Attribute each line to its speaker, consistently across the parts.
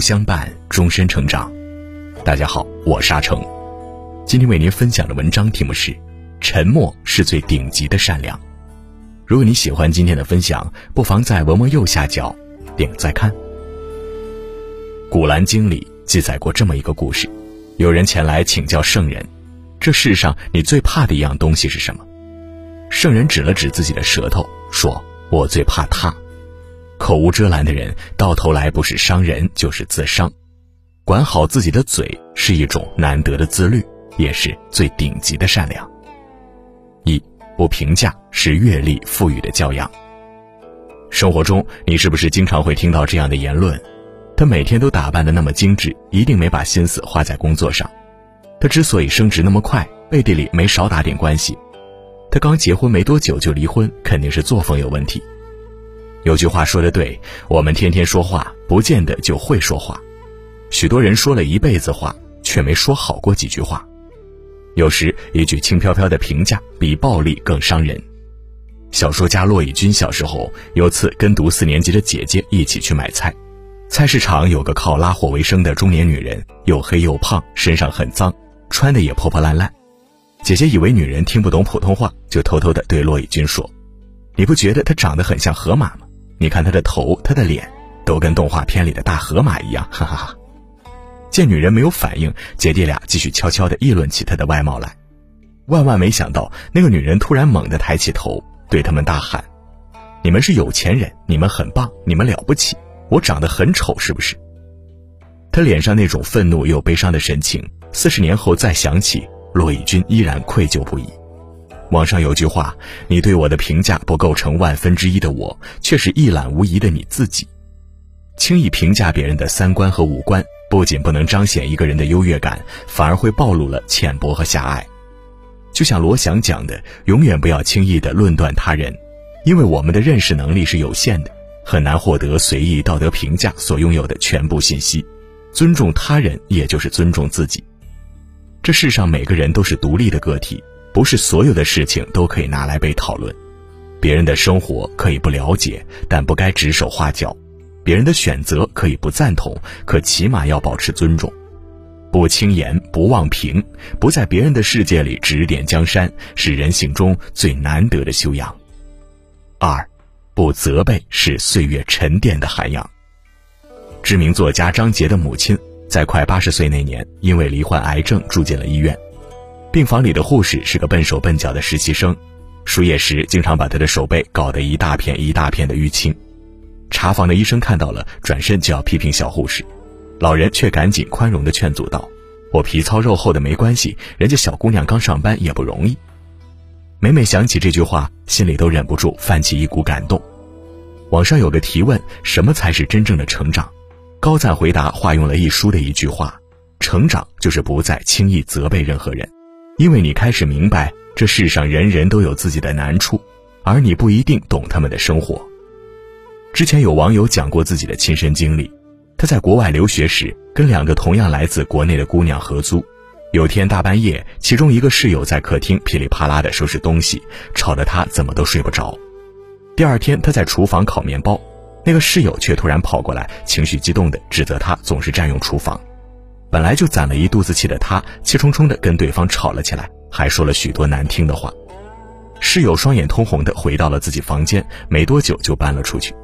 Speaker 1: 相伴，终身成长。大家好，我沙成，今天为您分享的文章题目是《沉默是最顶级的善良》。如果你喜欢今天的分享，不妨在文末右下角点个再看。《古兰经》里记载过这么一个故事：有人前来请教圣人，这世上你最怕的一样东西是什么？圣人指了指自己的舌头，说：“我最怕它。”口无遮拦的人，到头来不是伤人就是自伤。管好自己的嘴是一种难得的自律，也是最顶级的善良。一不评价是阅历赋予的教养。生活中，你是不是经常会听到这样的言论？他每天都打扮的那么精致，一定没把心思花在工作上。他之所以升职那么快，背地里没少打点关系。他刚结婚没多久就离婚，肯定是作风有问题。有句话说的对，我们天天说话，不见得就会说话。许多人说了一辈子话，却没说好过几句话。有时一句轻飘飘的评价，比暴力更伤人。小说家骆以军小时候有次跟读四年级的姐姐一起去买菜，菜市场有个靠拉货为生的中年女人，又黑又胖，身上很脏，穿的也破破烂烂。姐姐以为女人听不懂普通话，就偷偷的对骆以军说：“你不觉得她长得很像河马吗？”你看他的头，他的脸，都跟动画片里的大河马一样，哈哈哈。见女人没有反应，姐弟俩继续悄悄地议论起她的外貌来。万万没想到，那个女人突然猛地抬起头，对他们大喊：“你们是有钱人，你们很棒，你们了不起，我长得很丑，是不是？”她脸上那种愤怒又悲伤的神情，四十年后再想起，骆以军依然愧疚不已。网上有句话：“你对我的评价不构成万分之一的我，却是一览无遗的你自己。”轻易评价别人的三观和五官，不仅不能彰显一个人的优越感，反而会暴露了浅薄和狭隘。就像罗翔讲的：“永远不要轻易的论断他人，因为我们的认识能力是有限的，很难获得随意道德评价所拥有的全部信息。尊重他人，也就是尊重自己。这世上每个人都是独立的个体。”不是所有的事情都可以拿来被讨论，别人的生活可以不了解，但不该指手画脚；别人的选择可以不赞同，可起码要保持尊重。不轻言，不妄评，不在别人的世界里指点江山，是人性中最难得的修养。二，不责备是岁月沉淀的涵养。知名作家张杰的母亲在快八十岁那年，因为罹患癌症住进了医院。病房里的护士是个笨手笨脚的实习生，输液时经常把她的手背搞得一大片一大片的淤青。查房的医生看到了，转身就要批评小护士，老人却赶紧宽容地劝阻道：“我皮糙肉厚的没关系，人家小姑娘刚上班也不容易。”每每想起这句话，心里都忍不住泛起一股感动。网上有个提问：“什么才是真正的成长？”高赞回答化用了一书的一句话：“成长就是不再轻易责备任何人。”因为你开始明白，这世上人人都有自己的难处，而你不一定懂他们的生活。之前有网友讲过自己的亲身经历，他在国外留学时，跟两个同样来自国内的姑娘合租。有天大半夜，其中一个室友在客厅噼里啪啦地收拾东西，吵得他怎么都睡不着。第二天，他在厨房烤面包，那个室友却突然跑过来，情绪激动地指责他总是占用厨房。本来就攒了一肚子气的他，气冲冲地跟对方吵了起来，还说了许多难听的话。室友双眼通红地回到了自己房间，没多久就搬了出去。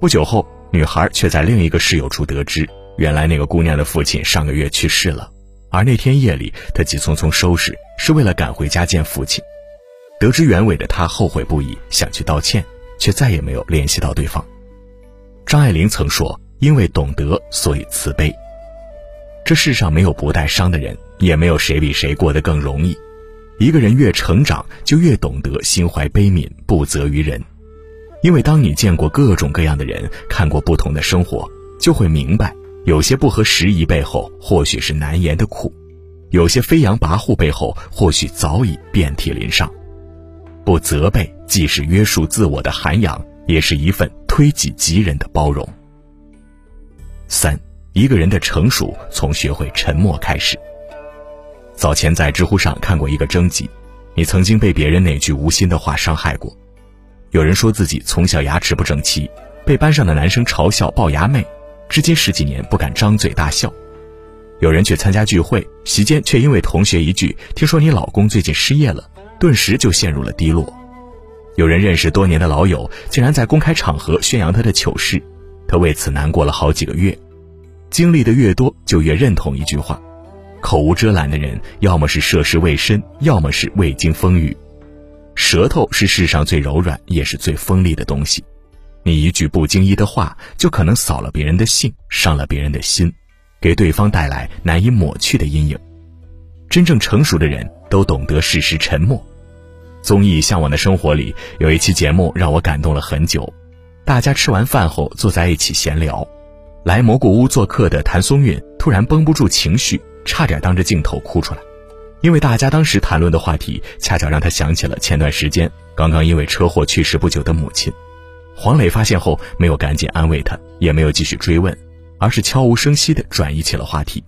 Speaker 1: 不久后，女孩却在另一个室友处得知，原来那个姑娘的父亲上个月去世了，而那天夜里她急匆匆收拾，是为了赶回家见父亲。得知原委的她后悔不已，想去道歉，却再也没有联系到对方。张爱玲曾说：“因为懂得，所以慈悲。”这世上没有不带伤的人，也没有谁比谁过得更容易。一个人越成长，就越懂得心怀悲悯，不责于人。因为当你见过各种各样的人，看过不同的生活，就会明白，有些不合时宜背后，或许是难言的苦；有些飞扬跋扈背后，或许早已遍体鳞伤。不责备，既是约束自我的涵养，也是一份推己及人的包容。三。一个人的成熟，从学会沉默开始。早前在知乎上看过一个征集：你曾经被别人哪句无心的话伤害过？有人说自己从小牙齿不整齐，被班上的男生嘲笑龅牙妹；至今十几年不敢张嘴大笑。有人去参加聚会，席间却因为同学一句“听说你老公最近失业了”，顿时就陷入了低落。有人认识多年的老友，竟然在公开场合宣扬他的糗事，他为此难过了好几个月。经历的越多，就越认同一句话：口无遮拦的人，要么是涉世未深，要么是未经风雨。舌头是世上最柔软也是最锋利的东西，你一句不经意的话，就可能扫了别人的兴，伤了别人的心。给对方带来难以抹去的阴影。真正成熟的人都懂得适时沉默。综艺《向往的生活》里有一期节目让我感动了很久。大家吃完饭后坐在一起闲聊，来蘑菇屋做客的谭松韵突然绷不住情绪，差点当着镜头哭出来。因为大家当时谈论的话题，恰巧让他想起了前段时间刚刚因为车祸去世不久的母亲。黄磊发现后没有赶紧安慰他，也没有继续追问。而是悄无声息地转移起了话题，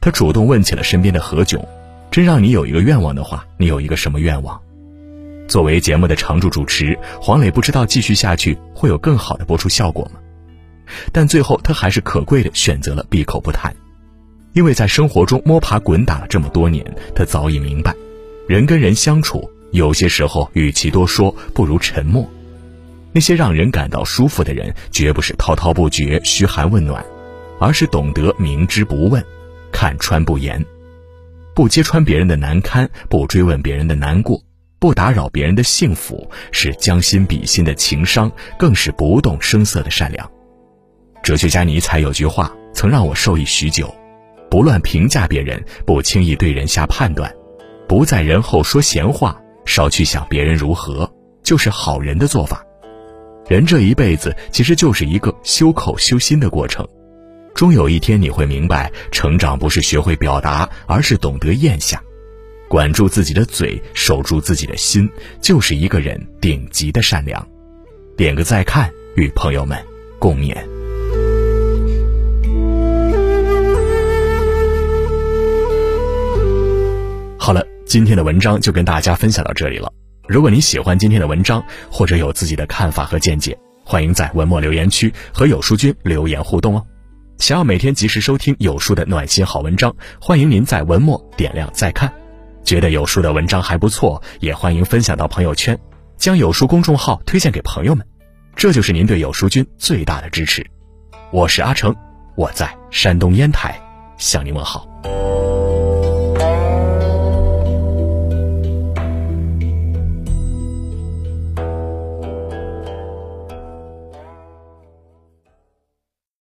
Speaker 1: 他主动问起了身边的何炅：“真让你有一个愿望的话，你有一个什么愿望？”作为节目的常驻主持，黄磊不知道继续下去会有更好的播出效果吗？但最后他还是可贵的选择了闭口不谈，因为在生活中摸爬滚打了这么多年，他早已明白，人跟人相处，有些时候与其多说，不如沉默。那些让人感到舒服的人，绝不是滔滔不绝、嘘寒问暖，而是懂得明知不问，看穿不言，不揭穿别人的难堪，不追问别人的难过，不打扰别人的幸福，是将心比心的情商，更是不动声色的善良。哲学家尼采有句话曾让我受益许久：不乱评价别人，不轻易对人下判断，不在人后说闲话，少去想别人如何，就是好人的做法。人这一辈子其实就是一个修口修心的过程，终有一天你会明白，成长不是学会表达，而是懂得咽下。管住自己的嘴，守住自己的心，就是一个人顶级的善良。点个再看，与朋友们共勉。好了，今天的文章就跟大家分享到这里了。如果你喜欢今天的文章，或者有自己的看法和见解，欢迎在文末留言区和有书君留言互动哦。想要每天及时收听有书的暖心好文章，欢迎您在文末点亮再看。觉得有书的文章还不错，也欢迎分享到朋友圈，将有书公众号推荐给朋友们，这就是您对有书君最大的支持。我是阿成，我在山东烟台向您问好。